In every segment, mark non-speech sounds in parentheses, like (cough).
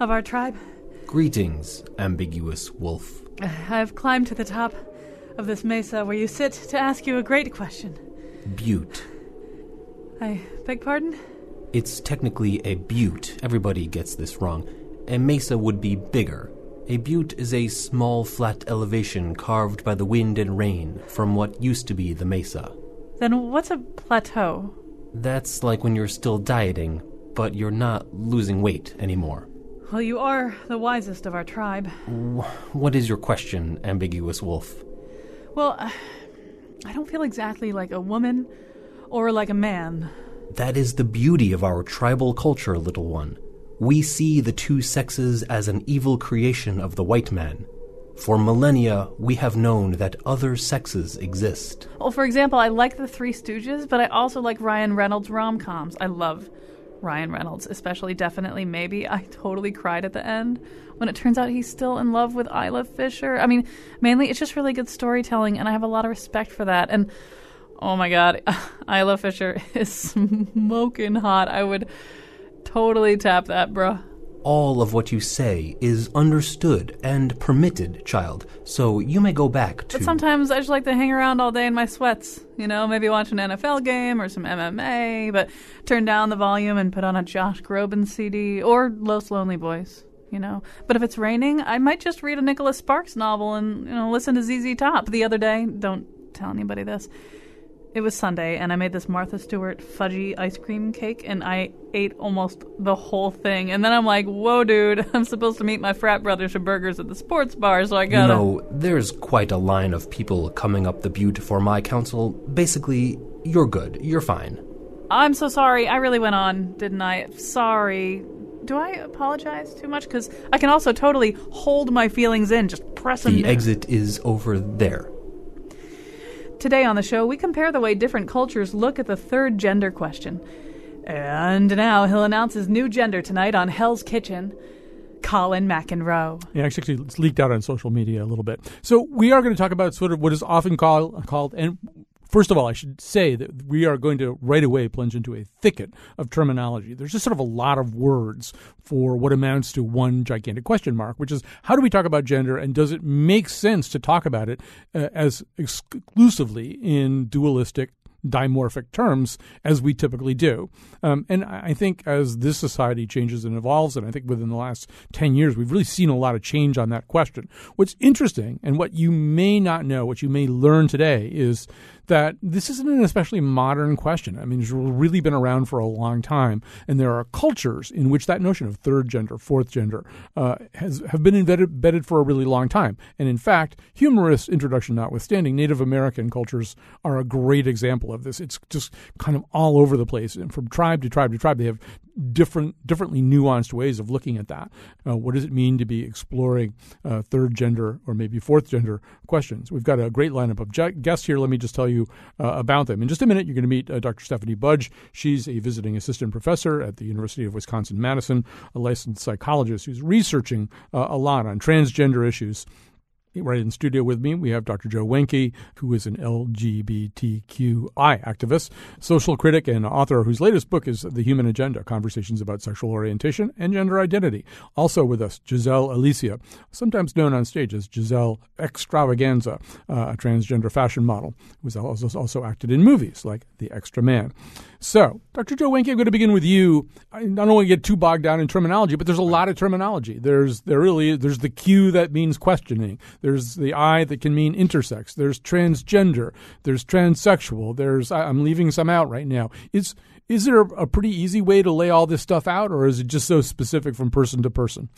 of our tribe. Greetings, ambiguous wolf. I have climbed to the top of this mesa where you sit to ask you a great question. Butte. I beg pardon? It's technically a butte. Everybody gets this wrong. A mesa would be bigger. A butte is a small, flat elevation carved by the wind and rain from what used to be the mesa. Then what's a plateau? That's like when you're still dieting, but you're not losing weight anymore. Well, you are the wisest of our tribe. What is your question, ambiguous wolf? Well, uh, I don't feel exactly like a woman or like a man. That is the beauty of our tribal culture, little one. We see the two sexes as an evil creation of the white man. For millennia, we have known that other sexes exist. Well, for example, I like the Three Stooges, but I also like Ryan Reynolds rom coms. I love Ryan Reynolds, especially Definitely Maybe. I totally cried at the end when it turns out he's still in love with Isla Fisher. I mean, mainly it's just really good storytelling, and I have a lot of respect for that. And oh my god, (laughs) Isla Fisher is (laughs) smoking hot. I would totally tap that, bruh. All of what you say is understood and permitted, child, so you may go back to. But sometimes I just like to hang around all day in my sweats. You know, maybe watch an NFL game or some MMA, but turn down the volume and put on a Josh Groban CD or Los Lonely Boys. You know, but if it's raining, I might just read a Nicholas Sparks novel and you know listen to ZZ Top. The other day, don't tell anybody this. It was Sunday, and I made this Martha Stewart fudgy ice cream cake, and I ate almost the whole thing. And then I'm like, "Whoa, dude! (laughs) I'm supposed to meet my frat brothers for burgers at the sports bar, so I gotta." You know, there's quite a line of people coming up the butte for my council. Basically, you're good. You're fine. I'm so sorry. I really went on, didn't I? Sorry. Do I apologize too much? Because I can also totally hold my feelings in, just press them. The down. exit is over there. Today on the show, we compare the way different cultures look at the third gender question. And now he'll announce his new gender tonight on Hell's Kitchen. Colin McEnroe. Yeah, actually, it's leaked out on social media a little bit. So we are going to talk about sort of what is often called called and. First of all, I should say that we are going to right away plunge into a thicket of terminology. There's just sort of a lot of words for what amounts to one gigantic question mark, which is how do we talk about gender and does it make sense to talk about it uh, as exclusively in dualistic dimorphic terms as we typically do. Um, and I think as this society changes and evolves, and I think within the last 10 years, we've really seen a lot of change on that question. What's interesting and what you may not know, what you may learn today, is that this isn't an especially modern question. I mean, it's really been around for a long time, and there are cultures in which that notion of third gender, fourth gender, uh, has have been embedded, embedded for a really long time. And in fact, humorous introduction notwithstanding, Native American cultures are a great example of this. It's just kind of all over the place, and from tribe to tribe to tribe, they have different, differently nuanced ways of looking at that. Uh, what does it mean to be exploring uh, third gender or maybe fourth gender questions? We've got a great lineup of guests here. Let me just tell you uh, about them. In just a minute, you're going to meet uh, Dr. Stephanie Budge. She's a visiting assistant professor at the University of Wisconsin Madison, a licensed psychologist who's researching uh, a lot on transgender issues. Right in studio with me, we have Dr. Joe Wenke, who is an LGBTQI activist, social critic, and author whose latest book is The Human Agenda Conversations about Sexual Orientation and Gender Identity. Also with us, Giselle Alicia, sometimes known on stage as Giselle Xtravaganza, uh, a transgender fashion model, who has also, also acted in movies like The Extra Man. So, Dr. Joe Wenke, I'm going to begin with you. I don't want to get too bogged down in terminology, but there's a lot of terminology. There's there really there's the Q that means questioning. There's the I that can mean intersex. There's transgender. There's transsexual. There's I'm leaving some out right now. Is is there a pretty easy way to lay all this stuff out, or is it just so specific from person to person?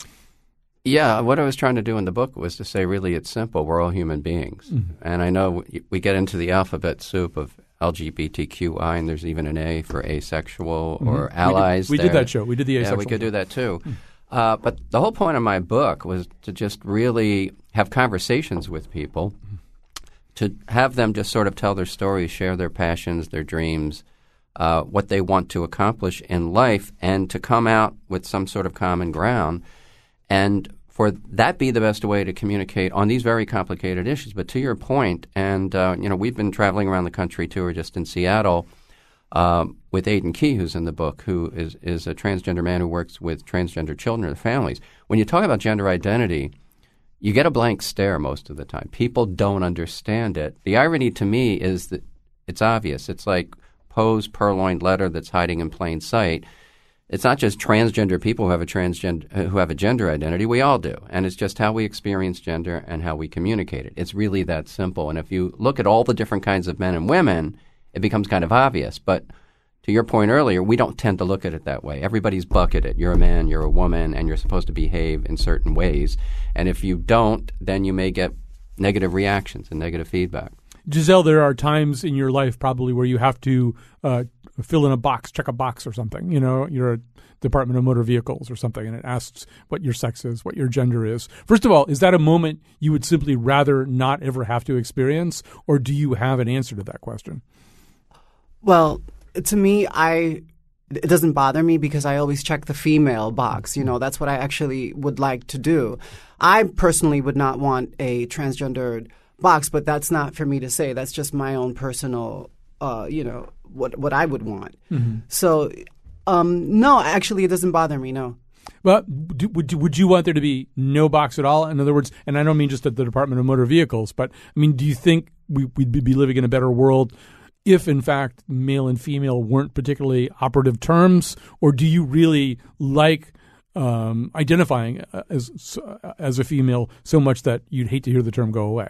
Yeah, what I was trying to do in the book was to say, really, it's simple. We're all human beings, mm-hmm. and I know we get into the alphabet soup of LGBTQI, and there's even an A for asexual mm-hmm. or allies. We did, we did, that show. We did the asexual. Yeah, we could do that too. Mm. Uh, but the whole point of my book was to just really have conversations with people, to have them just sort of tell their stories, share their passions, their dreams, uh, what they want to accomplish in life, and to come out with some sort of common ground. And for that be the best way to communicate on these very complicated issues. But to your point, and uh, you know, we've been traveling around the country too, or just in Seattle um, with Aidan Key, who's in the book, who is is a transgender man who works with transgender children and families. When you talk about gender identity, you get a blank stare most of the time. People don't understand it. The irony to me is that it's obvious. It's like Poe's purloined letter that's hiding in plain sight. It's not just transgender people who have a transgender who have a gender identity. We all do, and it's just how we experience gender and how we communicate it. It's really that simple. And if you look at all the different kinds of men and women, it becomes kind of obvious. But to your point earlier, we don't tend to look at it that way. Everybody's bucketed. You're a man, you're a woman, and you're supposed to behave in certain ways. And if you don't, then you may get negative reactions and negative feedback. Giselle, there are times in your life probably where you have to uh, fill in a box, check a box or something. You know, you're a Department of Motor Vehicles or something, and it asks what your sex is, what your gender is. First of all, is that a moment you would simply rather not ever have to experience, or do you have an answer to that question? Well, to me, I it doesn't bother me because I always check the female box. You know, that's what I actually would like to do. I personally would not want a transgendered box, but that's not for me to say. That's just my own personal, uh, you know, what what I would want. Mm-hmm. So, um, no, actually, it doesn't bother me. No. Well, do, would you, would you want there to be no box at all? In other words, and I don't mean just at the Department of Motor Vehicles, but I mean, do you think we, would be living in a better world if in fact male and female weren't particularly operative terms, or do you really like um, identifying as as a female so much that you'd hate to hear the term go away?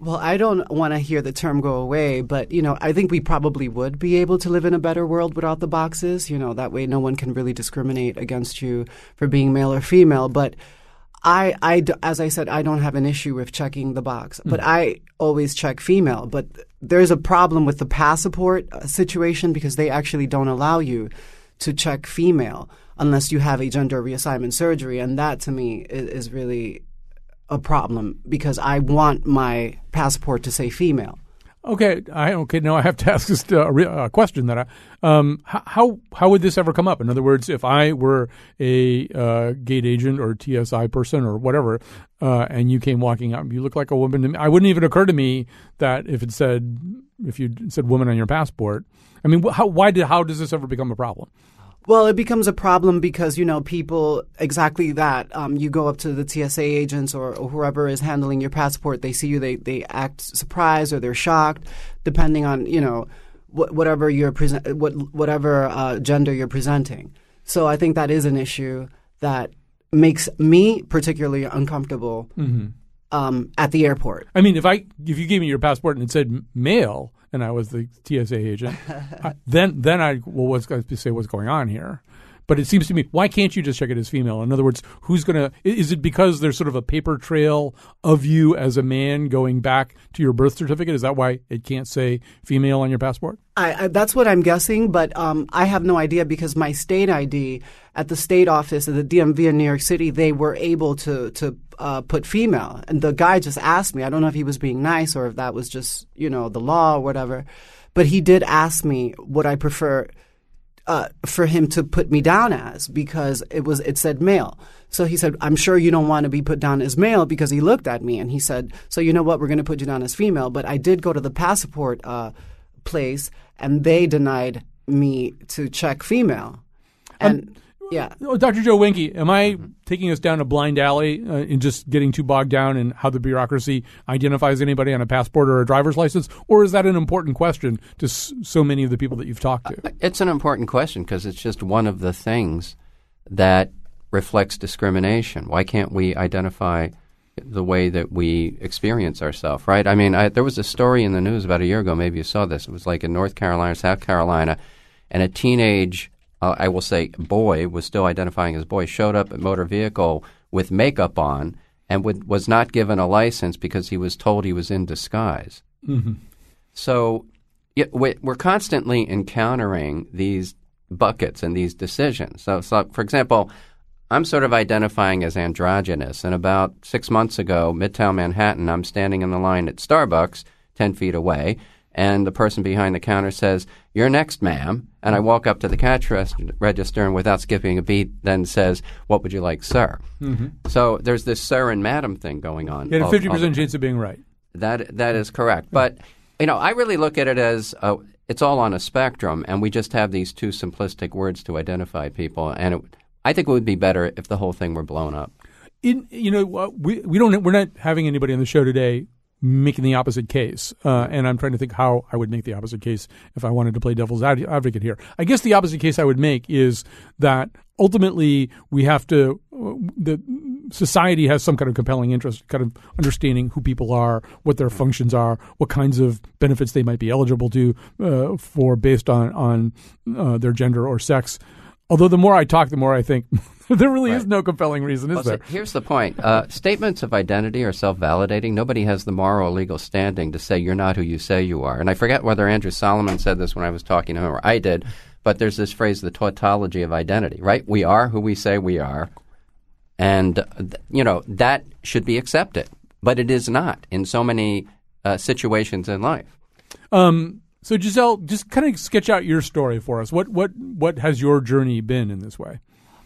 Well, I don't want to hear the term go away, but you know, I think we probably would be able to live in a better world without the boxes. You know, that way no one can really discriminate against you for being male or female. But I, I, as I said, I don't have an issue with checking the box, mm. but I always check female. But there's a problem with the passport uh, situation because they actually don't allow you to check female unless you have a gender reassignment surgery, and that to me is, is really a problem because I want my passport to say female. Okay, I okay. Now I have to (laughs) ask this uh, a question that I, um, how how would this ever come up? In other words, if I were a uh, gate agent or TSI person or whatever, uh, and you came walking up, you look like a woman to me. I wouldn't even occur to me that if it said if you said woman on your passport. I mean, how why did how does this ever become a problem? Well, it becomes a problem because you know people exactly that. Um, you go up to the TSA agents or, or, whoever is handling your passport. They see you, they they act surprised or they're shocked, depending on you know wh- whatever you're present, what whatever uh, gender you're presenting. So I think that is an issue that makes me particularly uncomfortable mm-hmm. um, at the airport. I mean, if I if you gave me your passport and it said male, and I was the TSA agent, (laughs) I, then then I well, what's going to say what's going on here? But it seems to me, why can't you just check it as female? In other words, who's going to? Is it because there's sort of a paper trail of you as a man going back to your birth certificate? Is that why it can't say female on your passport? I, I, that's what I'm guessing, but um, I have no idea because my state ID at the state office at the DMV in New York City, they were able to to uh, put female, and the guy just asked me. I don't know if he was being nice or if that was just you know the law or whatever, but he did ask me would I prefer uh, for him to put me down as because it was it said male. So he said, "I'm sure you don't want to be put down as male," because he looked at me and he said, "So you know what? We're going to put you down as female." But I did go to the passport uh, place, and they denied me to check female. And um, yeah. Oh, Dr. Joe Wenke, am I mm-hmm. taking us down a blind alley uh, and just getting too bogged down in how the bureaucracy identifies anybody on a passport or a driver's license? Or is that an important question to s- so many of the people that you've talked to? Uh, it's an important question because it's just one of the things that reflects discrimination. Why can't we identify the way that we experience ourselves, right? I mean, I, there was a story in the news about a year ago, maybe you saw this. It was like in North Carolina, South Carolina, and a teenage uh, I will say boy was still identifying as boy, showed up at motor vehicle with makeup on and would, was not given a license because he was told he was in disguise. Mm-hmm. So we're constantly encountering these buckets and these decisions. So, so, for example, I'm sort of identifying as androgynous. And about six months ago, Midtown Manhattan, I'm standing in the line at Starbucks, 10 feet away, and the person behind the counter says, You're next, ma'am. And I walk up to the cash register and without skipping a beat, then says, What would you like, sir? Mm-hmm. So there's this sir and madam thing going on. You had a 50% chance of being right. That, that is correct. But, you know, I really look at it as uh, it's all on a spectrum, and we just have these two simplistic words to identify people. And it, I think it would be better if the whole thing were blown up. In, you know, we we don't we're not having anybody on the show today making the opposite case, uh, and I'm trying to think how I would make the opposite case if I wanted to play devil's advocate here. I guess the opposite case I would make is that ultimately we have to uh, the society has some kind of compelling interest, kind of understanding who people are, what their functions are, what kinds of benefits they might be eligible to uh, for based on on uh, their gender or sex. Although the more I talk, the more I think (laughs) there really right. is no compelling reason, is well, there? So here's the point: uh, statements of identity are self-validating. Nobody has the moral or legal standing to say you're not who you say you are. And I forget whether Andrew Solomon said this when I was talking to him, or I did. But there's this phrase, the tautology of identity, right? We are who we say we are, and you know that should be accepted, but it is not in so many uh, situations in life. Um, so Giselle, just kind of sketch out your story for us. What what what has your journey been in this way?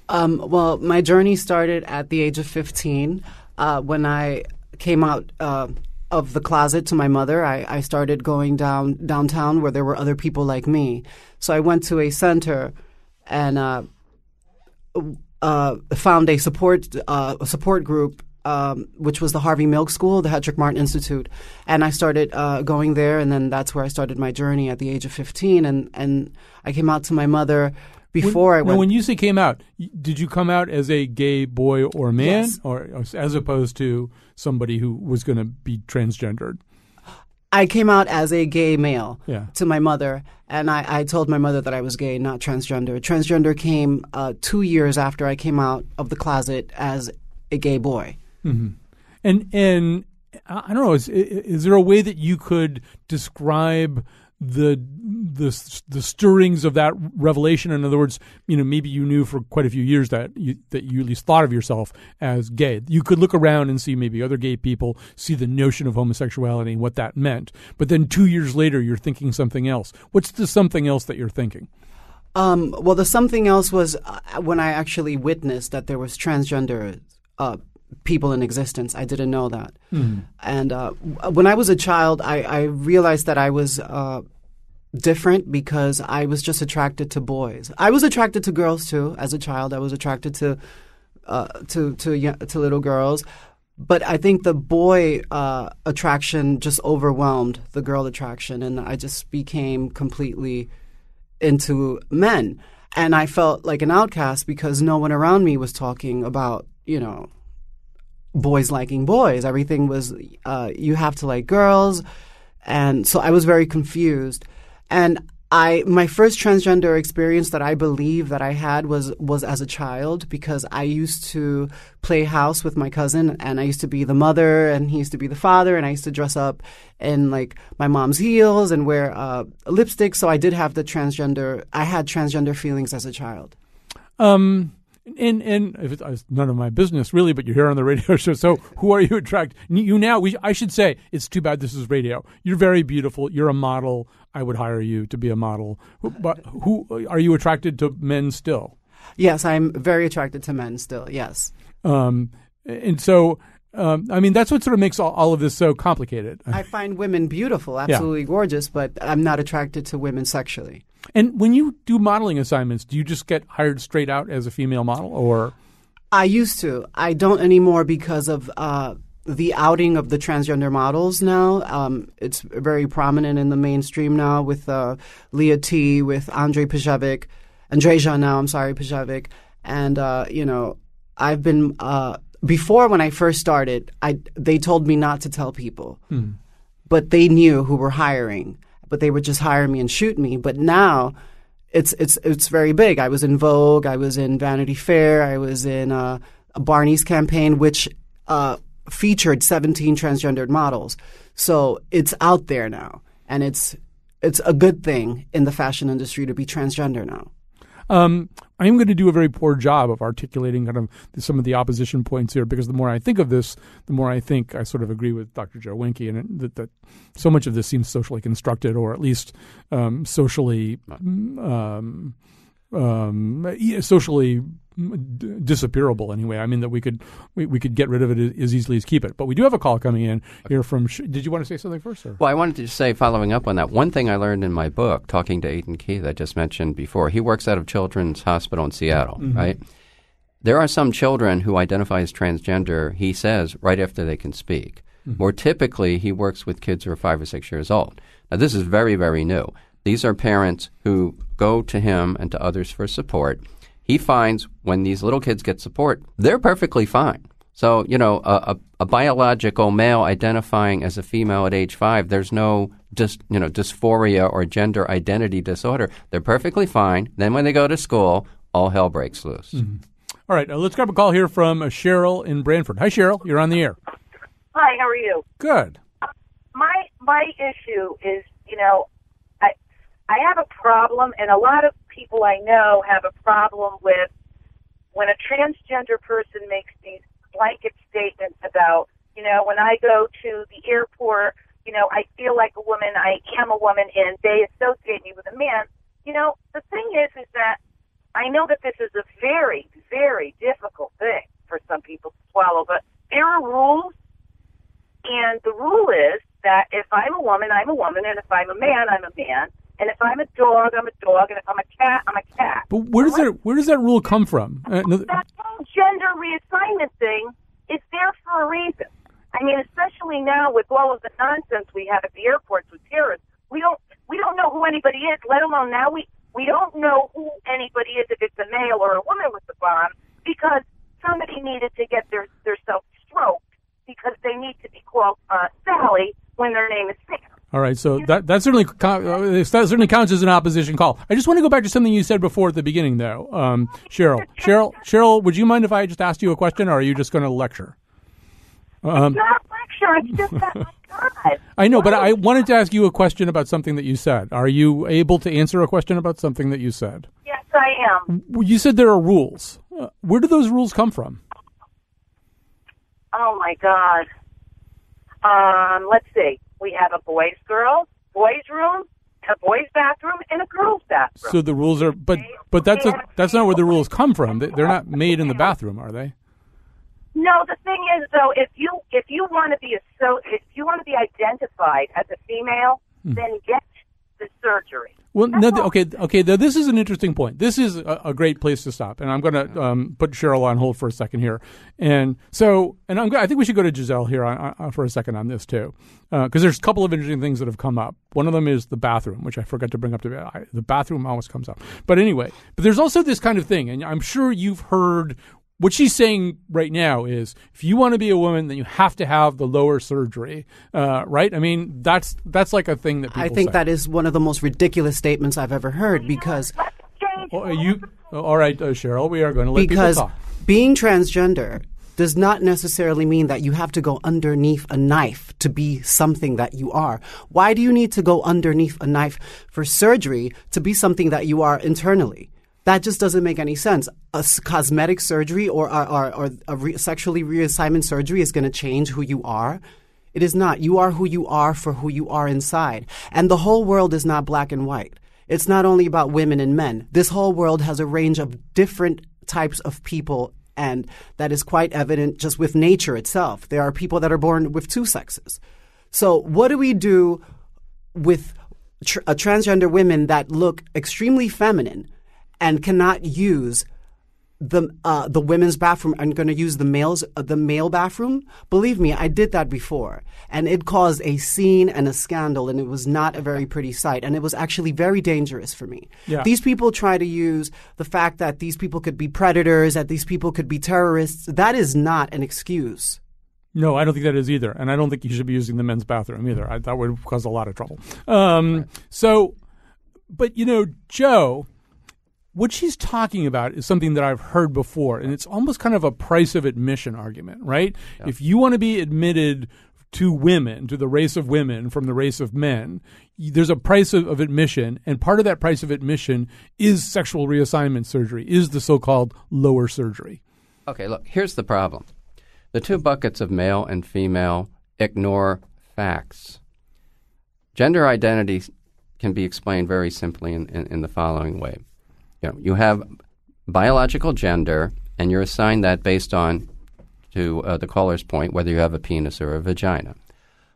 Um, well, my journey started at the age of 15 uh, when I came out uh, of the closet to my mother. I, I, started going down downtown where there were other people like me. So I went to a center and uh, uh found a support uh, a support group um, which was the Harvey Milk School, the Hetrick Martin Institute, and I started uh, going there, and then that's where I started my journey at the age of fifteen, and and I came out to my mother before when, I went. Now, when you say came out, did you come out as a gay boy or man, yes. or as opposed to somebody who was going to be transgendered? I came out as a gay male yeah. to my mother, and I, I, told my mother that I was gay, not transgender. Transgender came uh, two years after I came out of the closet as a gay boy. Mm-hmm. And and I don't know. Is is there a way that you could describe the the the stirrings of that revelation? In other words, you know, maybe you knew for quite a few years that you, that you at least thought of yourself as gay. You could look around and see maybe other gay people see the notion of homosexuality and what that meant. But then two years later, you're thinking something else. What's the something else that you're thinking? Um, well, the something else was uh, when I actually witnessed that there was transgender uh, people in existence. I didn't know that. Mm. And uh, when I was a child, I, I realized that I was uh, different because I was just attracted to boys. I was attracted to girls too. As a child, I was attracted to uh, to to to little girls. But I think the boy uh, attraction just overwhelmed the girl attraction, and I just became completely into men. And I felt like an outcast because no one around me was talking about, you know, boys liking boys. Everything was uh, you have to like girls, and so I was very confused. And I my first transgender experience that I believe that I had was was as a child because I used to play house with my cousin and I used to be the mother and he used to be the father and I used to dress up in like my mom's heels and wear uh, lipstick. So I did have the transgender. I had transgender feelings as a child. Um and and if it's, it's, none of my business really, but you're here on the radio (laughs) show. So who are you attract? You now, we, I should say, it's too bad this is radio. You're very beautiful. You're a model. I would hire you to be a model. But who are you attracted to men still? Yes, I'm very attracted to men still. Yes. Um, and so um, I mean, that's what sort of makes all, all of this so complicated. I find women beautiful, absolutely yeah. gorgeous, but I'm not attracted to women sexually. And when you do modeling assignments, do you just get hired straight out as a female model, or? I used to. I don't anymore because of uh, the outing of the transgender models now. Um, it's very prominent in the mainstream now with uh, Lea T, with Andre Pajevic, Andreja now, I'm sorry, Pajevic. And, uh, you know, I've been uh, before when I first started, I they told me not to tell people, hmm. but they knew who were hiring, but they would just hire me and shoot me. But now, it's it's it's very big. I was in Vogue, I was in Vanity Fair, I was in uh, a Barney's campaign, which uh, featured 17 transgendered models. So it's out there now, and it's it's a good thing in the fashion industry to be transgender now. Um, I am going to do a very poor job of articulating kind of some of the opposition points here because the more I think of this, the more I think I sort of agree with Dr. Joe Wenke and that, that so much of this seems socially constructed or at least um, socially um, um, socially disappearable anyway. I mean that we could we, we could get rid of it as easily as keep it. But we do have a call coming in here from. Did you want to say something first? Or? Well, I wanted to say, following up on that, one thing I learned in my book, talking to Aidan Key, that I just mentioned before. He works out of Children's Hospital in Seattle, mm-hmm. right? There are some children who identify as transgender. He says right after they can speak. Mm-hmm. More typically, he works with kids who are five or six years old. Now, this is very, very new. These are parents who go to him and to others for support he finds when these little kids get support, they're perfectly fine. So, you know, a, a, a, biological male identifying as a female at age five, there's no just you know dysphoria or gender identity disorder. They're perfectly fine. Then when they go to school, all hell breaks loose. Mm-hmm. All right, uh, let's grab a call here from uh, Cheryl in Branford. Hi, Cheryl. You're on the air. Hi. How are you? Good. My my issue is, you know, I I have a problem, and a lot of people I know have a problem with when a transgender person makes these blanket statements about, you know, when I go to the airport, you know, I feel like a woman, I am a woman, and they associate me with a man. You know, the thing is, is that I know that this is a very, very difficult thing for some people to swallow, but there are rules, and the rule is that if I'm a woman, I'm a woman, and if I'm a man, I'm a man. And if I'm a dog, I'm a dog, and if I'm a cat, I'm a cat. But where does that where does that rule come from? Uh, no, that whole gender reassignment thing is there for a reason. I mean, especially now with all of the nonsense we have at the airports with terrorists, we don't we don't know who anybody is. Let alone now we we don't know who anybody is if it's a male or a woman with the bomb because somebody needed to get their their self stroked because they need to be called uh, Sally when their name is Sam. All right, so that that certainly uh, that certainly counts as an opposition call. I just want to go back to something you said before at the beginning, though, um, Cheryl. Cheryl, Cheryl, would you mind if I just asked you a question, or are you just going to lecture? Um, it's not lecture. It's just that. God. (laughs) I know, but I wanted to ask you a question about something that you said. Are you able to answer a question about something that you said? Yes, I am. You said there are rules. Uh, where do those rules come from? Oh my God. Um, let's see we have a boys girls boys room, a boys bathroom, and a girls bathroom. So the rules are, but but that's a, that's not where the rules come from. They're not made in the bathroom, are they? No, the thing is though, if you if you want to be a so if you want to be identified as a female, hmm. then get the surgery. Well, no, okay, okay. Though this is an interesting point. This is a, a great place to stop, and I'm going to um, put Cheryl on hold for a second here. And so, and I'm, I think we should go to Giselle here on, on, for a second on this too, because uh, there's a couple of interesting things that have come up. One of them is the bathroom, which I forgot to bring up. To I, the bathroom always comes up, but anyway. But there's also this kind of thing, and I'm sure you've heard what she's saying right now is if you want to be a woman, then you have to have the lower surgery, uh, right? I mean, that's that's like a thing that people I think say. that is one of the most ridiculous statements I've ever heard because. Oh, you all right, uh, Cheryl? We are going to let because people talk. being transgender does not necessarily mean that you have to go underneath a knife to be something that you are. Why do you need to go underneath a knife for surgery to be something that you are internally? That just doesn't make any sense. A cosmetic surgery or, or, or, a re- sexually reassignment surgery is going to change who you are. It is not. You are who you are for who you are inside. And the whole world is not black and white. It's not only about women and men. This whole world has a range of different types of people, and that is quite evident just with nature itself. There are people that are born with two sexes. So, what do we do with tr- uh, transgender women that look extremely feminine? And cannot use the uh, the women's bathroom and going to use the males uh, the male bathroom. Believe me, I did that before, and it caused a scene and a scandal, and it was not a very pretty sight, and it was actually very dangerous for me. Yeah. These people try to use the fact that these people could be predators, that these people could be terrorists. That is not an excuse. No, I don't think that is either, and I don't think you should be using the men's bathroom either. I, that would cause a lot of trouble. Um, right. So, but you know, Joe what she's talking about is something that I've heard before, and it's almost kind of a price of admission argument, right? Yeah. If you want to be admitted to women, to the race of women from the race of men, there's a price of, of, admission, and part of that price of admission is sexual reassignment surgery, is the so called lower surgery. Okay, look, here's the problem. The two buckets of male and female ignore facts. Gender identity can be explained very simply in, in, in the following way. You, know, you have biological gender, and you're assigned that based on, to uh, the caller's point, whether you have a penis or a vagina.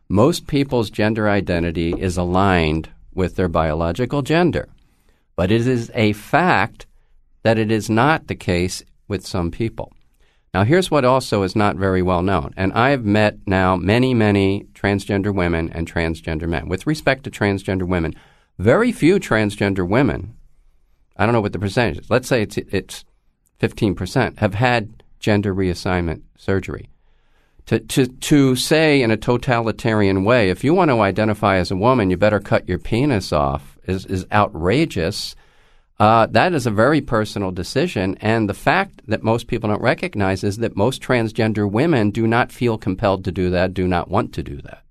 Most people's gender identity is aligned with their biological gender, but it is a fact that it is not the case with some people. Now, here's what also is not very well known. And I've met now many, many transgender women and transgender men. With respect to transgender women, very few transgender women, I don't know what the percentage is, let's say it's, it's 15%, have had gender reassignment surgery. To, to, to say in a totalitarian way, if you want to identify as a woman, you better cut your penis off, is, is outrageous uh, that is a very personal decision. And the fact that most people don't recognize is that most transgender women do not feel compelled to do that, do not want to do that.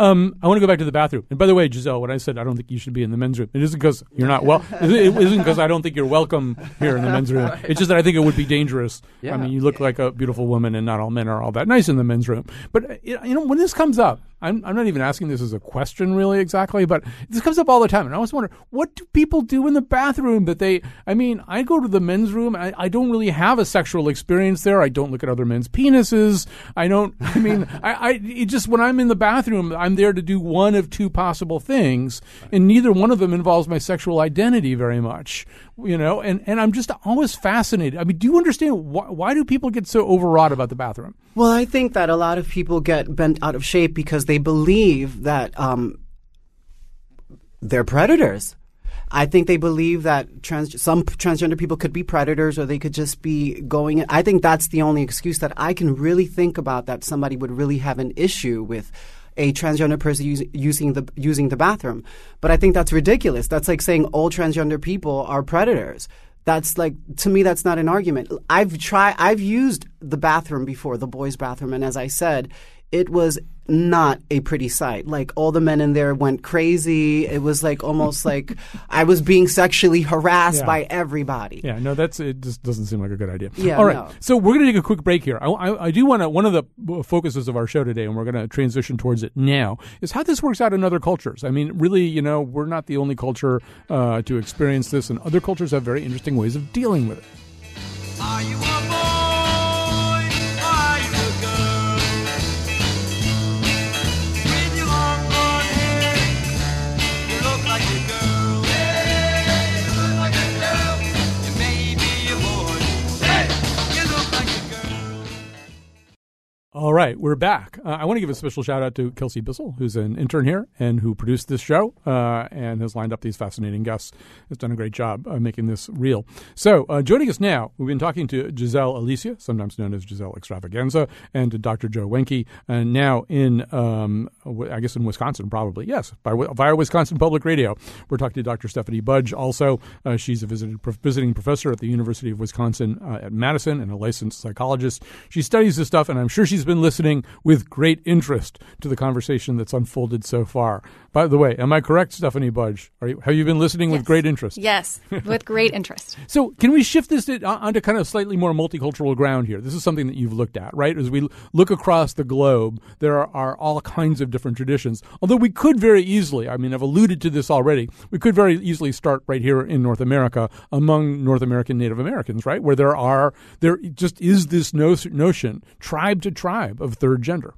Um, I want to go back to the bathroom. And by the way, Giselle, when I said I don't think you should be in the men's room, it isn't because you're not well. It isn't because I don't think you're welcome here in the men's room. It's just that I think it would be dangerous. Yeah. I mean, you look like a beautiful woman, and not all men are all that nice in the men's room. But uh, you know, when this comes up, I'm, I'm not even asking this as a question really exactly, but this comes up all the time. And I always wonder, what do people do in the bathroom that they, I mean, I go to the men's room. I, I don't really have a sexual experience there. I don't look at other men's penises. I don't, I mean, (laughs) I, I just, when I'm in the bathroom, I'm there to do one of two possible things. And neither one of them involves my sexual identity very much you know and, and i'm just always fascinated. I mean do you understand why, why do people get so overwrought about the bathroom? Well i think that a lot of people get bent out of shape because they believe that um, they're predators. I think they believe that trans- some transgender people could be predators or they could just be going. I think that's the only excuse that I can really think about that somebody would really have an issue with a transgender person use, using the using the bathroom. But I think that's ridiculous. That's like saying all transgender people are predators. That's like to me that's not an argument. I've tried I've used the bathroom before, the boys' bathroom, and as I said, it was not a pretty sight. Like all the men in there went crazy. It was like almost like (laughs) I was being sexually harassed yeah. by everybody. Yeah, no, that's it. Just doesn't seem like a good idea. Yeah, all right. No. So we're going to take a quick break here. I, I, I do want to. One of the focuses of our show today, and we're going to transition towards it now, is how this works out in other cultures. I mean, really, you know, we're not the only culture uh, to experience this, and other cultures have very interesting ways of dealing with it. Right, we're back. Uh, I want to give a special shout out to Kelsey Bissell, who's an intern here and who produced this show uh, and has lined up these fascinating guests. Has done a great job uh, making this real. So, uh, joining us now, we've been talking to Giselle Alicia, sometimes known as Giselle Xtravaganza, and to Dr. Joe Wenke, and now in, um, I guess, in Wisconsin, probably. Yes, by, via Wisconsin Public Radio. We're talking to Dr. Stephanie Budge. Also, uh, she's a visiting, visiting professor at the University of Wisconsin uh, at Madison and a licensed psychologist. She studies this stuff, and I'm sure she's been listening with great interest to the conversation that's unfolded so far. By the way, am I correct, Stephanie Budge? You, have you been listening yes. with great interest? Yes, with great interest. (laughs) so, can we shift this to, onto kind of slightly more multicultural ground here? This is something that you've looked at, right? As we look across the globe, there are, are all kinds of different traditions. Although we could very easily, I mean, I've alluded to this already, we could very easily start right here in North America among North American Native Americans, right? Where there are, there just is this notion, tribe to tribe, of third gender.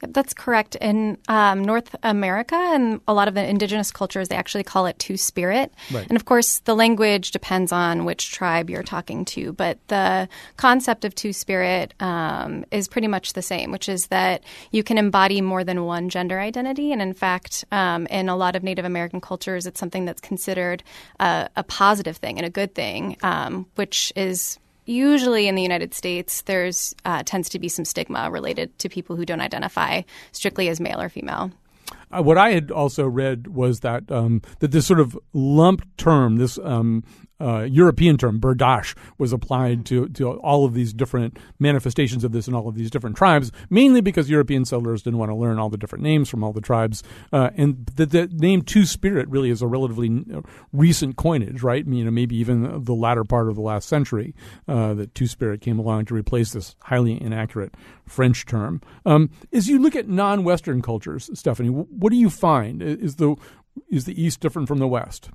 That's correct. In um, North America and a lot of the indigenous cultures, they actually call it two spirit. Right. And of course, the language depends on which tribe you're talking to, but the concept of two spirit um, is pretty much the same, which is that you can embody more than one gender identity. And in fact, um, in a lot of Native American cultures, it's something that's considered a, a positive thing and a good thing, um, which is usually in the United States, there's uh, tends to be some stigma related to people who don't identify strictly as male or female. Uh, what I had also read was that um, that this sort of lump term, this um, uh, European term, berdache, was applied to, to all of these different manifestations of this in all of these different tribes, mainly because European settlers didn't want to learn all the different names from all the tribes. Uh, and the, the, name Two Spirit really is a relatively recent coinage, right? You know, maybe even the latter part of the last century uh, that Two Spirit came along to replace this highly inaccurate French term. Um, as you look at non-Western cultures, Stephanie, what do you find? Is the is the East different from the West?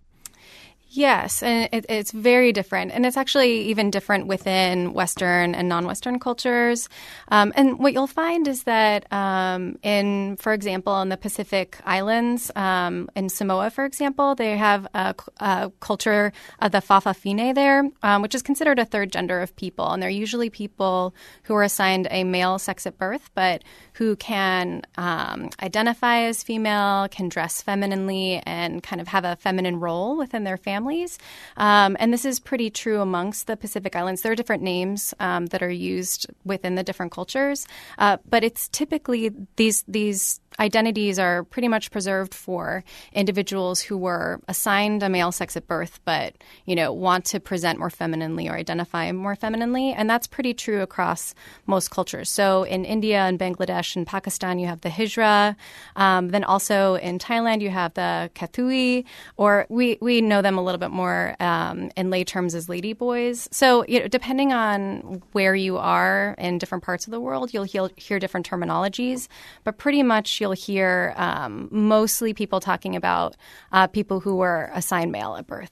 Yes, and it, it's very different. And it's actually even different within Western and non Western cultures. Um, and what you'll find is that, um, in, for example, in the Pacific Islands, um, in Samoa, for example, they have a, a culture of the Fa'afafine there, um, which is considered a third gender of people. And they're usually people who are assigned a male sex at birth, but who can um, identify as female, can dress femininely, and kind of have a feminine role within their family families. Um, and this is pretty true amongst the Pacific Islands. There are different names um, that are used within the different cultures, uh, but it's typically these these identities are pretty much preserved for individuals who were assigned a male sex at birth, but you know want to present more femininely or identify more femininely, and that's pretty true across most cultures. So in India and Bangladesh and Pakistan, you have the hijra. Um, then also in Thailand, you have the kathoey, or we we know them a little bit more um, in lay terms as lady boys. So you know, depending on where you are in different parts of the world, you'll hear, hear different terminologies, but pretty much you'll hear um, mostly people talking about uh, people who were assigned male at birth.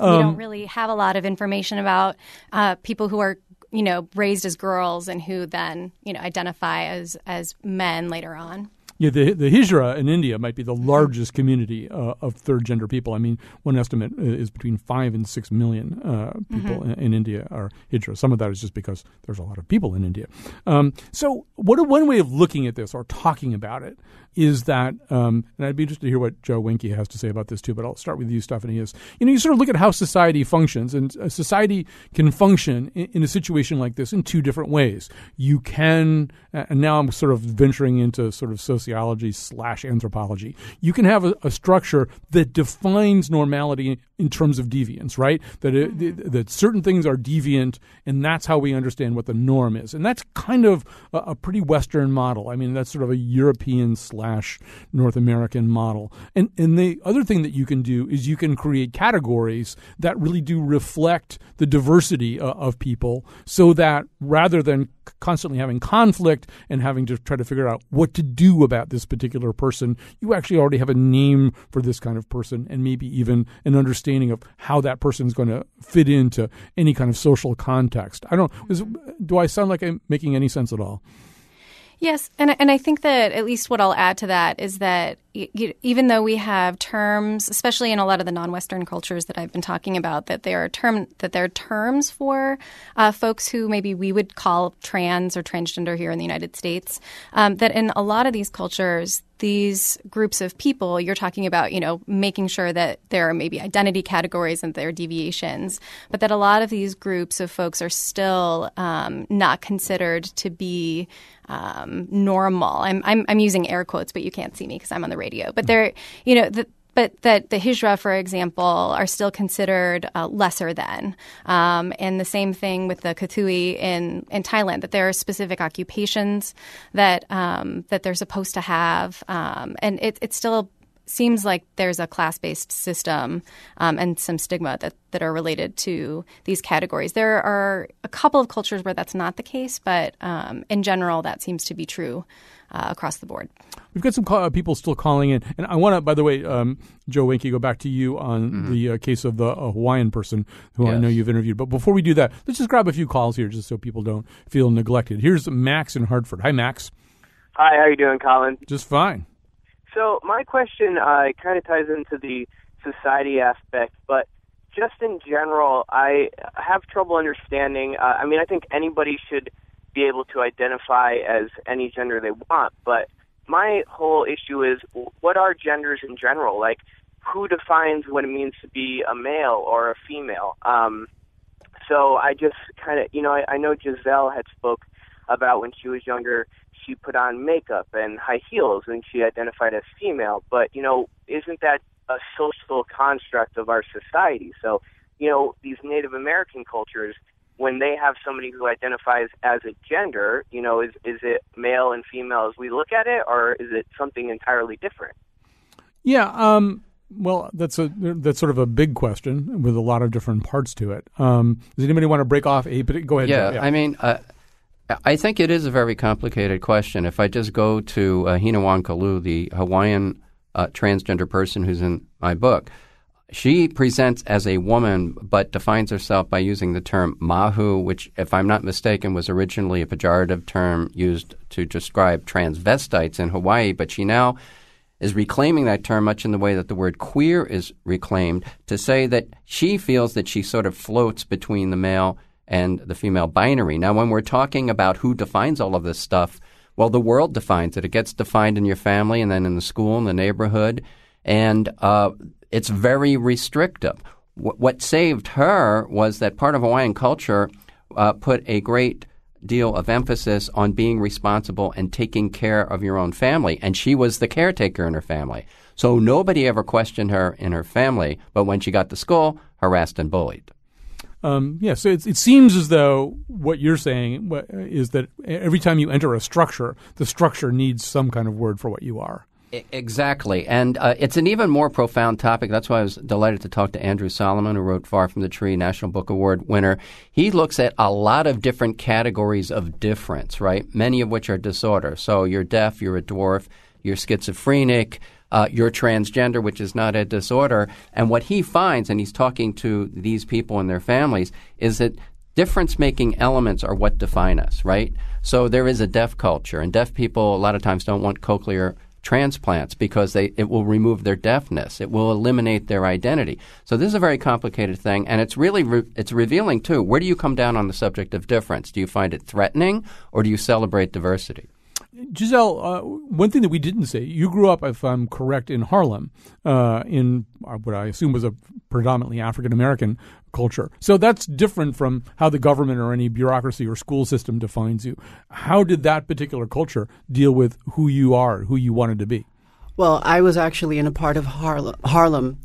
Um, we don't really have a lot of information about uh, people who are you know raised as girls and who then you know identify as as men later on. Yeah, the the Hijra in India might be the largest community uh, of third gender people. I mean, one estimate is between five and six million uh, people mm-hmm. in, in, India are Hijra. Some of that is just because there's a lot of people in India. Um, so, what one way of looking at this or talking about it is that, um, and I'd be interested to hear what Joe Wenke has to say about this too, but I'll start with you, Stephanie. Is you know you sort of look at how society functions, and society can function in, in a situation like this in two different ways. You can, and now I'm sort of venturing into sort of sociology slash anthropology. You can have a, a structure that defines normality in terms of deviance, right? That it, mm-hmm. that certain things are deviant, and that's how we understand what the norm is, and that's kind of a, a pretty Western model. I mean, that's sort of a European slash slash North American model. And and the other thing that you can do is you can create categories that really do reflect the diversity uh, of people so that rather than constantly having conflict and having to try to figure out what to do about this particular person, you actually already have a name for this kind of person and maybe even an understanding of how that person is going to fit into any kind of social context. I don't is, do I sound like I'm making any sense at all? Yes, and and I think that at least what I'll add to that is that even though we have terms, especially in a lot of the non-Western cultures that I've been talking about, that there are term that there are terms for uh, folks who maybe we would call trans or transgender here in the United States. Um, that in a lot of these cultures, these groups of people, you're talking about, you know, making sure that there are maybe identity categories and there are deviations, but that a lot of these groups of folks are still um, not considered to be um, normal. I'm, I'm, I'm using air quotes, but you can't see me because I'm on the radio. But they're, you know, the, but that the Hijra, for example, are still considered uh, lesser than. Um, and the same thing with the Kathoey in, in Thailand, that there are specific occupations that um, that they're supposed to have, um, and it, it's still seems like there's a class based system um, and some stigma that, that are related to these categories. There are a couple of cultures where that's not the case, but um, in general, that seems to be true uh, across the board. We've got some call, uh, people still calling in, and I want to, by the way, um, Joe Wenke, go back to you on mm-hmm. the uh, case of the uh, Hawaiian person who yes. I know you've interviewed. But before we do that, let's just grab a few calls here, just so people don't feel neglected. Here's Max in Hartford. Hi, Max. Hi, how are you doing, Colin? Just fine. So my question uh, kind of ties into the society aspect, but just in general, I have trouble understanding. Uh, I mean, I think anybody should be able to identify as any gender they want, but my whole issue is what are genders in general? Like, who defines what it means to be a male or a female? Um, so I just kind of, you know, I, I know Giselle had spoke about when she was younger she put on makeup and high heels and she identified as female. But, you know, isn't that a social construct of our society? So you know, these Native American cultures, when they have somebody who identifies as a gender, you know, is is it male and female as we look at it, or is it something entirely different? Yeah. Um, well, that's a that's sort of a big question with a lot of different parts to it. Um, does anybody want to break off a? Go ahead. Yeah, yeah. I mean, uh, I think it is a very complicated question. If I just go to uh, Hina Wong-Kalu, the Hawaiian uh, transgender person who's in my book, she presents as a woman, but defines herself by using the term mahu, which, if I'm not mistaken, was originally a pejorative term used to describe transvestites in Hawaii. But she now is reclaiming that term much in the way that the word queer is reclaimed to say that she feels that she sort of floats between the male and the female binary. Now, when we're talking about who defines all of this stuff, well, the world defines it. It gets defined in your family and then in the school, in the neighborhood, and uh, it's very restrictive. W- what saved her was that part of Hawaiian culture uh, put a great deal of emphasis on being responsible and taking care of your own family. And she was the caretaker in her family. So nobody ever questioned her in her family, but when she got to school, harassed and bullied. Um, yeah, so it, it seems as though what you're saying is that every time you enter a structure, the structure needs some kind of word for what you are. Exactly. And uh, it's an even more profound topic. That's why I was delighted to talk to Andrew Solomon, who wrote Far from the Tree, National Book Award winner. He looks at a lot of different categories of difference, right? Many of which are disorder. So you're deaf, you're a dwarf, you're schizophrenic, uh, you're transgender, which is not a disorder. And what he finds, and he's talking to these people and their families, is that difference making elements are what define us, right? So there is a deaf culture, and deaf people a lot of times don't want cochlear transplants because they it will remove their deafness. It will eliminate their identity. So this is a very complicated thing, and it's really re- it's revealing too. Where do you come down on the subject of difference? Do you find it threatening, or do you celebrate diversity? Gisele, uh, one thing that we didn't say, you grew up, if I'm correct, in Harlem, uh, in what I assume was a predominantly African American culture. So that's different from how the government or any bureaucracy or school system defines you. How did that particular culture deal with who you are, who you wanted to be? Well, I was actually in a part of Harlem, Harlem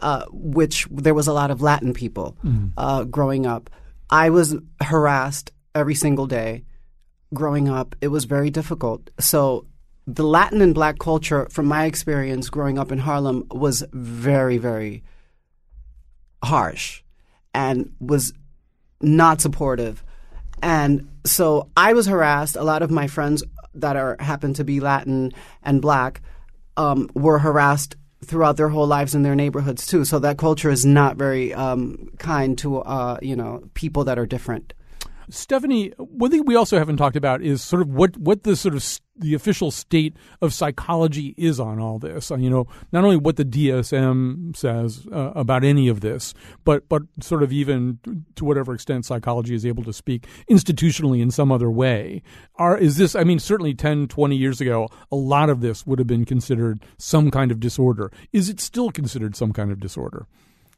uh, which there was a lot of Latin people mm. growing up. I was harassed every single day growing up, it was very difficult. So the Latin and black culture, from my experience growing up in Harlem, was very, very harsh and was not supportive. And so I was harassed. A lot of my friends that are happen to be Latin and black um, were harassed throughout their whole lives in their neighborhoods too. So that culture is not very um, kind to uh, you know people that are different. Stephanie, one thing we also haven't talked about is sort of what what the sort of the official state of psychology is on all this. Uh, you know, not only what the DSM says uh, about any of this, but but sort of even to whatever extent psychology is able to speak institutionally in some other way. Are is this? I mean, certainly 10, 20 years ago, a lot of this would have been considered some kind of disorder. Is it still considered some kind of disorder?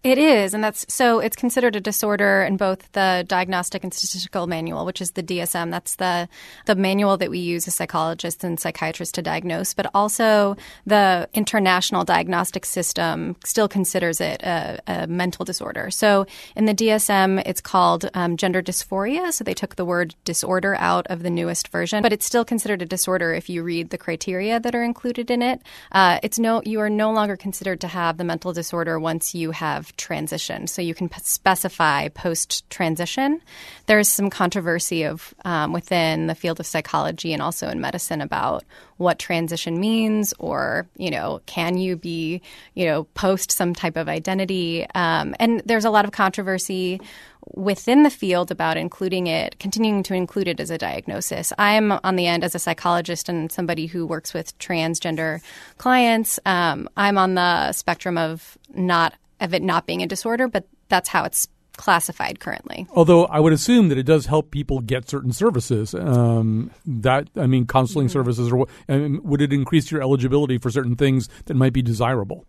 It is, and that's so it's considered a disorder in both the Diagnostic and Statistical Manual, which is the DSM. That's the the manual that we use as psychologists and psychiatrists to diagnose, but also the International Diagnostic System still considers it a, a mental disorder. So in the DSM, it's called um, gender dysphoria. So they took the word disorder out of the newest version, but it's still considered a disorder if you read the criteria that are included in it. Uh, it's no you are no longer considered to have the mental disorder once you have transition. So you can p- specify post transition. There's some controversy of um, within the field of psychology and also in medicine about what transition means, or you know, can you be you know post some type of identity? Um, and there's a lot of controversy within the field about including it, continuing to include it as a diagnosis. I'm on the end as a psychologist and somebody who works with transgender clients. Um, I'm on the spectrum of not of it not being a disorder, but that's how it's classified currently. Although I would assume that it does help people get certain services. Um, that I mean, counseling mm-hmm. services, or I mean, would it increase your eligibility for certain things that might be desirable?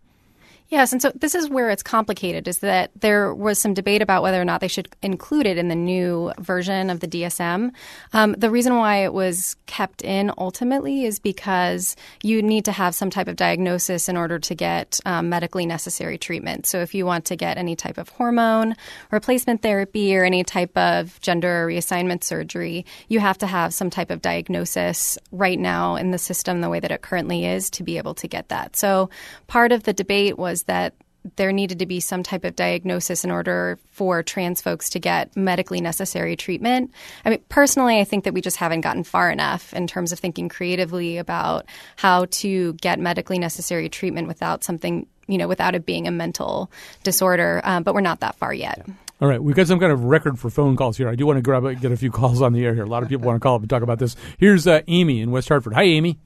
Yes, and so this is where it's complicated is that there was some debate about whether or not they should include it in the new version of the DSM. Um, the reason why it was kept in ultimately is because you need to have some type of diagnosis in order to get um, medically necessary treatment. So if you want to get any type of hormone replacement therapy or any type of gender reassignment surgery, you have to have some type of diagnosis right now in the system the way that it currently is to be able to get that. So part of the debate was was that there needed to be some type of diagnosis in order for trans folks to get medically necessary treatment. I mean, personally, I think that we just haven't gotten far enough in terms of thinking creatively about how to get medically necessary treatment without something, you know, without it being a mental disorder. Um, but we're not that far yet. Yeah. All right, we've got some kind of record for phone calls here. I do want to grab get a few calls on the air here. A lot of people want to call up and talk about this. Here's uh, Amy in West Hartford. Hi, Amy.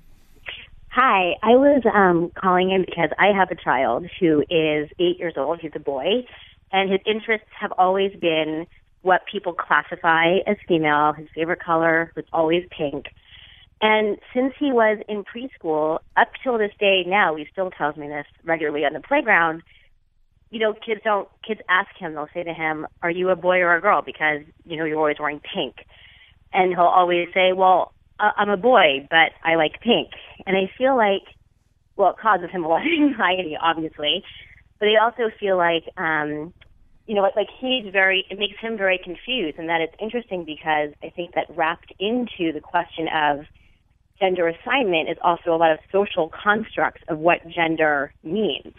Hi, I was um, calling in because I have a child who is eight years old. He's a boy, and his interests have always been what people classify as female. His favorite color was always pink. And since he was in preschool, up till this day now, he still tells me this regularly on the playground. You know, kids don't, kids ask him, they'll say to him, Are you a boy or a girl? Because, you know, you're always wearing pink. And he'll always say, Well, uh, I'm a boy, but I like pink. And I feel like, well, it causes him a lot of (laughs) anxiety, obviously, but I also feel like, um, you know, like he's very, it makes him very confused. And that it's interesting because I think that wrapped into the question of gender assignment is also a lot of social constructs of what gender means.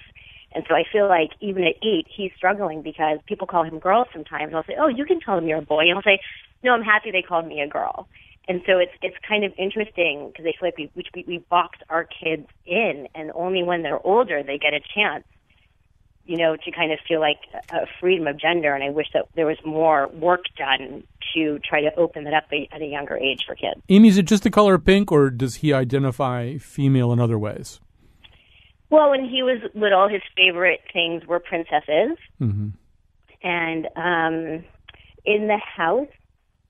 And so I feel like even at eight, he's struggling because people call him girl sometimes. I'll say, oh, you can tell him you're a boy. And I'll say, no, I'm happy they called me a girl. And so it's it's kind of interesting because I feel like we, we we box our kids in, and only when they're older they get a chance, you know, to kind of feel like a freedom of gender. And I wish that there was more work done to try to open that up at a younger age for kids. Amy, is it just the color pink, or does he identify female in other ways? Well, when he was little, his favorite things were princesses, mm-hmm. and um, in the house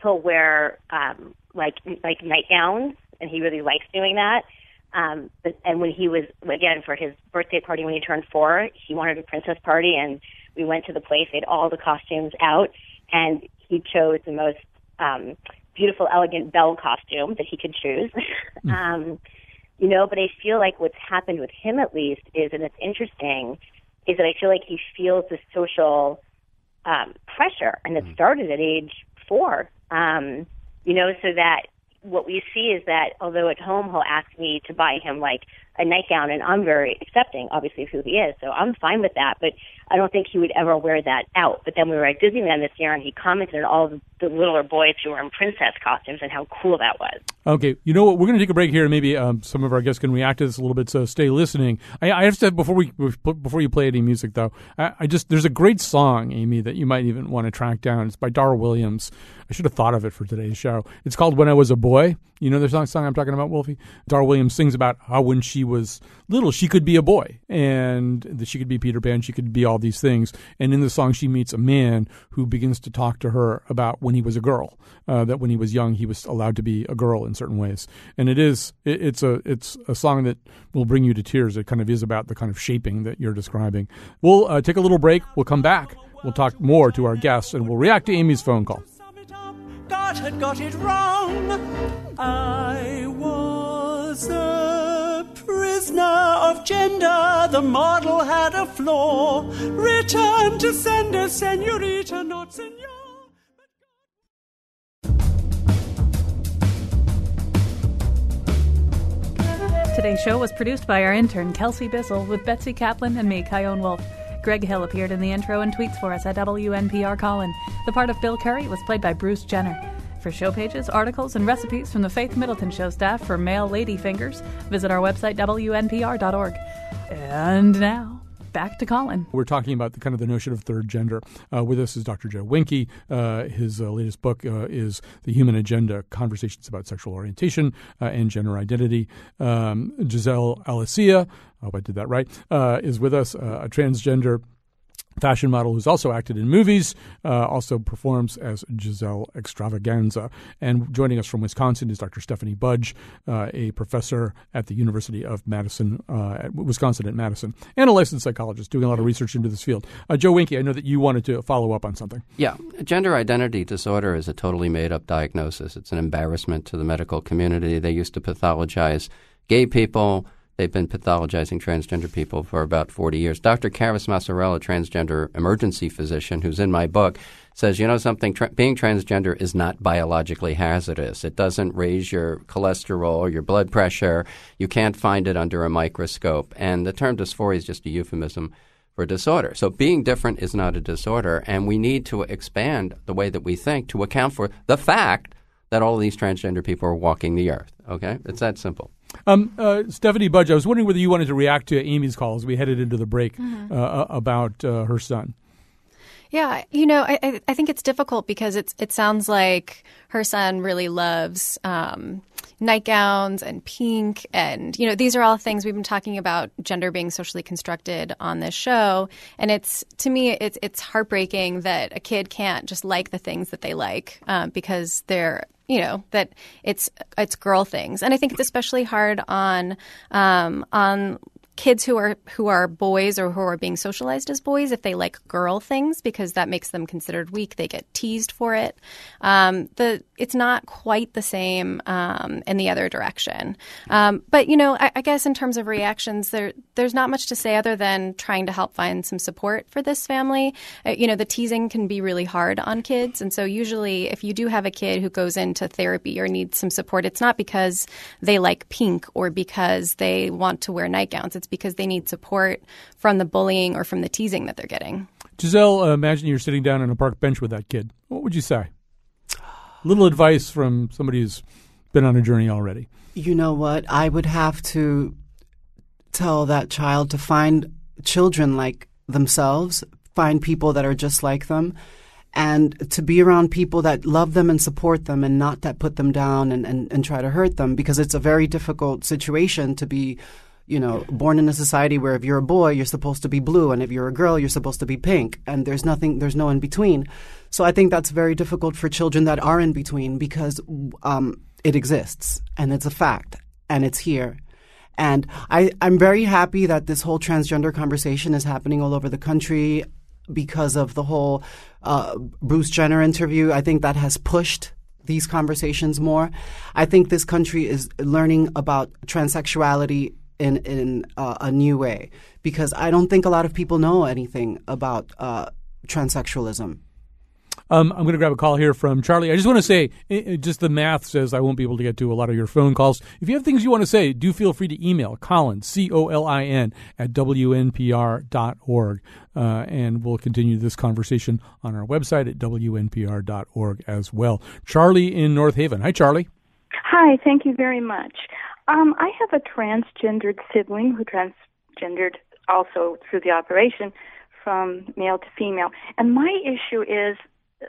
he'll wear um, like like nightgowns, and he really likes doing that. Um, but, and when he was again for his birthday party when he turned four, he wanted a princess party, and we went to the place. They had all the costumes out, and he chose the most um, beautiful, elegant Belle costume that he could choose. mm. (laughs) um, you know, but I feel like what's happened with him at least is, and it's interesting, is that I feel like he feels the social um, pressure, and it mm. started at age four. Um, you know, so that what we see is that although at home he'll ask me to buy him like a nightgown, and I'm very accepting, obviously, of who he is, so I'm fine with that. But I don't think he would ever wear that out. But then we were at Disneyland this year, and he commented on all the, littler boys who were in princess costumes and how cool that was. Okay, you know what? We're going to take a break here, and maybe um, some of our guests can react to this a little bit. So stay listening. I, I have to before we before you play any music, though, I, I, just there's a great song, Amy, that you might even want to track down. It's by Dar Williams. I should have thought of it for today's show. It's called "When I Was a Boy." You know the song, song I'm talking about, Wolfie. Dar Williams sings about how when she was little, she could be a boy, and that she could be Peter Pan, she could be all these things. And in the song, she meets a man who begins to talk to her about when he was a girl. Uh, that when he was young, he was allowed to be a girl in certain ways. And it is it, it's a it's a song that will bring you to tears. It kind of is about the kind of shaping that you're describing. We'll uh, take a little break. We'll come back. We'll talk more to our guests, and we'll react to Amy's phone call. God had got it wrong. I was a prisoner of gender. The model had a flaw. Return to sender, senorita, not senor. Today's show was produced by our intern, Kelsey Bissell, with Betsy Kaplan and me, Chion Wolf. Greg Hill appeared in the intro and tweets for us at WNPR Colin. The part of Bill Curry was played by Bruce Jenner. For show pages, articles, and recipes from the Faith Middleton Show staff for male lady fingers, visit our website, WNPR.org. And now, back to Colin. We're talking about the kind of the notion of third gender. Uh, with us is Dr. Joe Wenke. Uh, his uh, latest book uh, is The Human Agenda Conversations about Sexual Orientation uh, and Gender Identity. Um, Gisele Alicea, I hope I did that right, uh, is with us, a transgender fashion model who's also acted in movies, uh, also performs as Gisele Xtravaganza. And joining us from Wisconsin is Dr. Stephanie Budge, uh, a professor at the University of Madison, uh, at Wisconsin at Madison, and a licensed psychologist doing a lot of research into this field. Uh, Joe Wenke, I know that you wanted to follow up on something. Yeah, gender identity disorder is a totally made up diagnosis. It's an embarrassment to the medical community. They used to pathologize gay people They've been pathologizing transgender people for about 40 years. Dr. Carys Massarella, transgender emergency physician, who's in my book, says, you know something, tra- being transgender is not biologically hazardous. It doesn't raise your cholesterol or your blood pressure. You can't find it under a microscope. And the term dysphoria is just a euphemism for disorder. So being different is not a disorder, and we need to expand the way that we think to account for the fact that all of these transgender people are walking the earth. Okay? It's that simple. Um, uh, Stephanie Budge, I was wondering whether you wanted to react to Amy's call as we headed into the break mm-hmm. uh, about uh, her son. Yeah, you know, I, I think it's difficult because it's it sounds like her son really loves um, nightgowns and pink, and you know, these are all things we've been talking about gender being socially constructed on this show, and it's to me, it's it's heartbreaking that a kid can't just like the things that they like um, because they're you know that it's it's girl things, and I think it's especially hard on um, on kids who are who are boys or who are being socialized as boys if they like girl things because that makes them considered weak. They get teased for it. Um, the it's not quite the same um, in the other direction. Um, but you know, I, I, guess in terms of reactions, there there's not much to say other than trying to help find some support for this family. Uh, you know, the teasing can be really hard on kids, and so usually if you do have a kid who goes into therapy or needs some support, it's not because they like pink or because they want to wear nightgowns it's because they need support from the bullying or from the teasing that they're getting. Gisele, uh, imagine you're sitting down on a park bench with that kid. What would you say? Little advice from somebody who's been on a journey already. You know what? I would have to tell that child to find children like themselves, find people that are just like them, and to be around people that love them and support them and not that put them down and, and, and try to hurt them because it's a very difficult situation to be you know, born in a society where if you're a boy, you're supposed to be blue, and if you're a girl, you're supposed to be pink, and there's nothing, there's no in between. So I think that's very difficult for children that are in between because um, it exists and it's a fact and it's here. And I, I'm very happy that this whole transgender conversation is happening all over the country because of the whole uh, Bruce Jenner interview. I think that has pushed these conversations more. I think this country is learning about transsexuality in in uh, a new way because I don't think a lot of people know anything about uh, transsexualism. Um, I'm going to grab a call here from Charlie. I just want to say, it, just the math says I won't be able to get to a lot of your phone calls. If you have things you want to say, do feel free to email Colin, C O L I N, at WNPR.org. Uh, and we'll continue this conversation on our website at WNPR.org as well. Charlie in North Haven. Hi, Charlie. Hi, thank you very much. Um, I have a transgendered sibling who transgendered also through the operation from male to female. And my issue is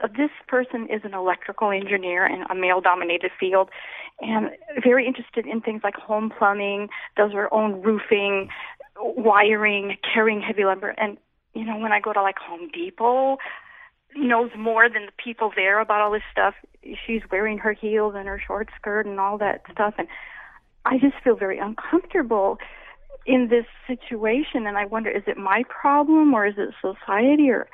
uh, this person is an electrical engineer in a male dominated field and very interested in things like home plumbing, does her own roofing, wiring, carrying heavy lumber. And, you know, when I go to like Home Depot, knows more than the people there about all this stuff. She's wearing her heels and her short skirt and all that stuff. And I just feel very uncomfortable in this situation and I wonder is it my problem or is it society or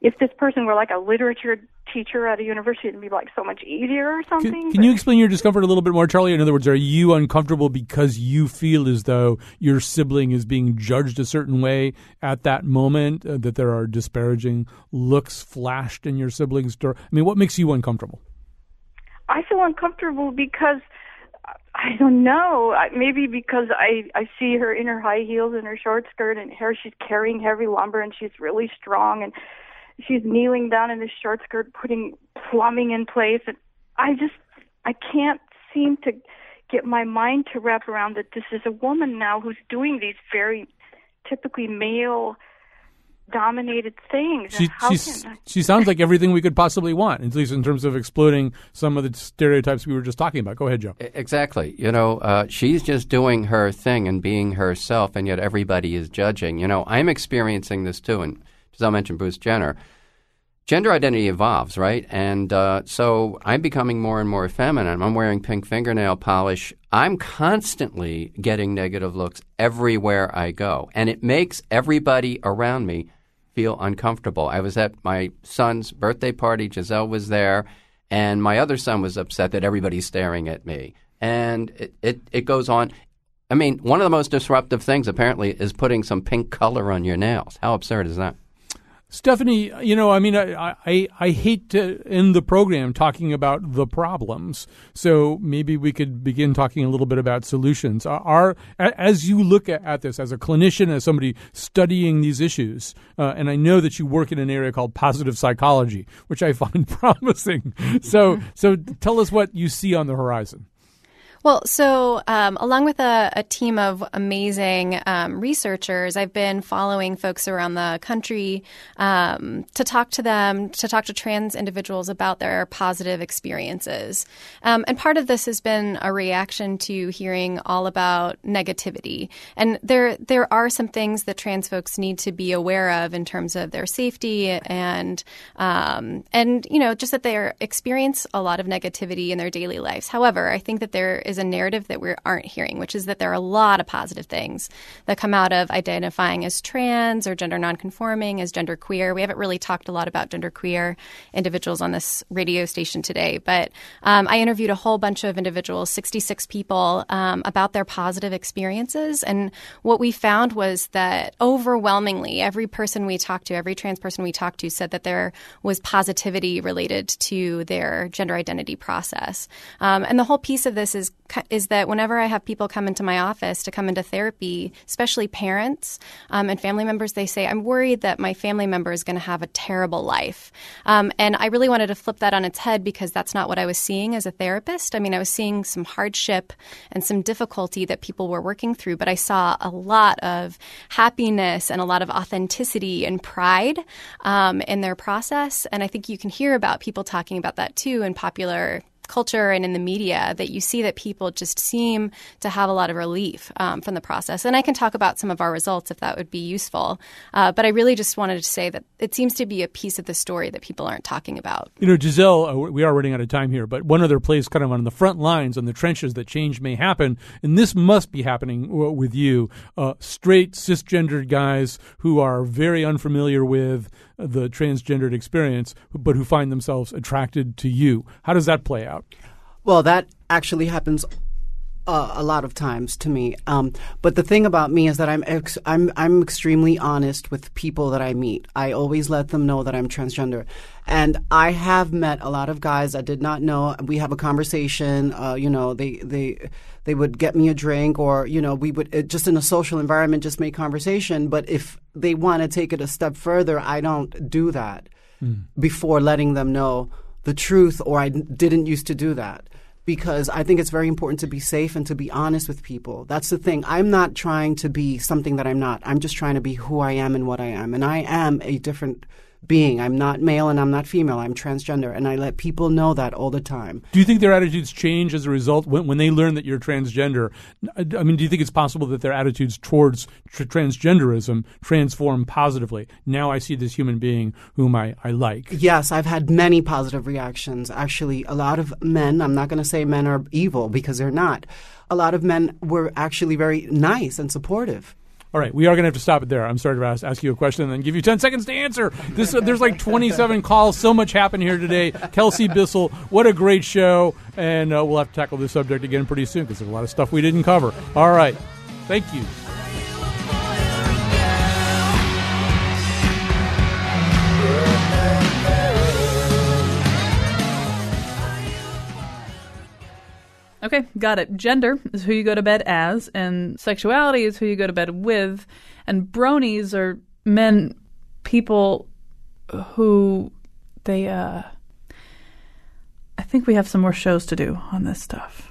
if this person were like a literature teacher at a university it'd be like so much easier or something. Can, can you explain your discomfort a little bit more, Charlie? In other words, are you uncomfortable because you feel as though your sibling is being judged a certain way at that moment, uh, that there are disparaging looks flashed in your sibling's door? I mean, what makes you uncomfortable? I feel uncomfortable because I don't know. Maybe because I I see her in her high heels and her short skirt and hair. She's carrying heavy lumber and she's really strong and she's kneeling down in this short skirt, putting plumbing in place. And I just I can't seem to get my mind to wrap around that this is a woman now who's doing these very typically male dominated things. She, she sounds like everything we could possibly want, at least in terms of exploding some of the stereotypes we were just talking about. Go ahead, Joe. Exactly. You know, uh, she's just doing her thing and being herself, and yet everybody is judging. You know, I'm experiencing this too. And Gisele mentioned Bruce Jenner. Gender identity evolves, right? And uh, so I'm becoming more and more feminine. I'm wearing pink fingernail polish. I'm constantly getting negative looks everywhere I go. And it makes everybody around me feel uncomfortable. I was at my son's birthday party. Gisele was there. And my other son was upset that everybody's staring at me. And it, it, it goes on. I mean, one of the most disruptive things apparently is putting some pink color on your nails. How absurd is that? Stephanie, you know, I mean, I, I, I hate to end the program talking about the problems. So maybe we could begin talking a little bit about solutions. Are as you look at this as a clinician, as somebody studying these issues, uh, and I know that you work in an area called positive psychology, which I find (laughs) promising. So, so tell us what you see on the horizon. Well, so um, along with a, a, team of amazing um, researchers, I've been following folks around the country um, to talk to them, to talk to trans individuals about their positive experiences. Um, and part of this has been a reaction to hearing all about negativity. And there, there are some things that trans folks need to be aware of in terms of their safety and, um, and you know, just that they experience a lot of negativity in their daily lives. However, I think that there is is a narrative that we aren't hearing, which is that there are a lot of positive things that come out of identifying as trans or gender nonconforming, as gender queer. We haven't really talked a lot about gender queer individuals on this radio station today, but um, I interviewed a whole bunch of individuals, 66 people, um, about their positive experiences. And what we found was that overwhelmingly, every person we talked to, every trans person we talked to, said that there was positivity related to their gender identity process. Um, and the whole piece of this is is that whenever I have people come into my office to come into therapy, especially parents um, and family members, they say, I'm worried that my family member is going to have a terrible life. Um, and I really wanted to flip that on its head because that's not what I was seeing as a therapist. I mean, I was seeing some hardship and some difficulty that people were working through, but I saw a lot of happiness and a lot of authenticity and pride um, in their process. And I think you can hear about people talking about that too in popular culture and in the media that you see that people just seem to have a lot of relief um, from the process. And I can talk about some of our results if that would be useful. Uh, but I really just wanted to say that it seems to be a piece of the story that people aren't talking about. You know, Gisele, uh, we are running out of time here, but one other place kind of on the front lines, on the trenches that change may happen, and this must be happening with you, uh, straight cisgendered guys who are very unfamiliar with the transgendered experience, but who find themselves attracted to you. How does that play out? Well, that actually happens uh, a lot of times to me. Um, but the thing about me is that I'm ex- I'm I'm extremely honest with people that I meet. I always let them know that I'm transgender, and I have met a lot of guys I did not know. We have a conversation. Uh, you know, they they they would get me a drink, or you know, we would uh, just in a social environment just make conversation. But if they want to take it a step further, I don't do that mm. before letting them know the truth, or I didn't used to do that because I think it's very important to be safe and to be honest with people. That's the thing. I'm not trying to be something that I'm not. I'm just trying to be who I am and what I am. And I am a different being. I'm not male and I'm not female. I'm transgender. And I let people know that all the time. Do you think their attitudes change as a result when, when they learn that you're transgender? I mean, do you think it's possible that their attitudes towards tr- transgenderism transform positively? Now I see this human being whom I, I like. Yes, I've had many positive reactions. Actually, a lot of men, I'm not going to say men are evil because they're not. A lot of men were actually very nice and supportive. All right, we are going to have to stop it there. I'm sorry to ask, ask you a question and then give you 10 seconds to answer. This uh, There's like 27 calls. So much happened here today. Kelsey Bissell, what a great show. And uh, we'll have to tackle this subject again pretty soon because there's a lot of stuff we didn't cover. All right, thank you. Okay, got it. Gender is who you go to bed as, and sexuality is who you go to bed with. And bronies are men, people who they, uh, I think we have some more shows to do on this stuff.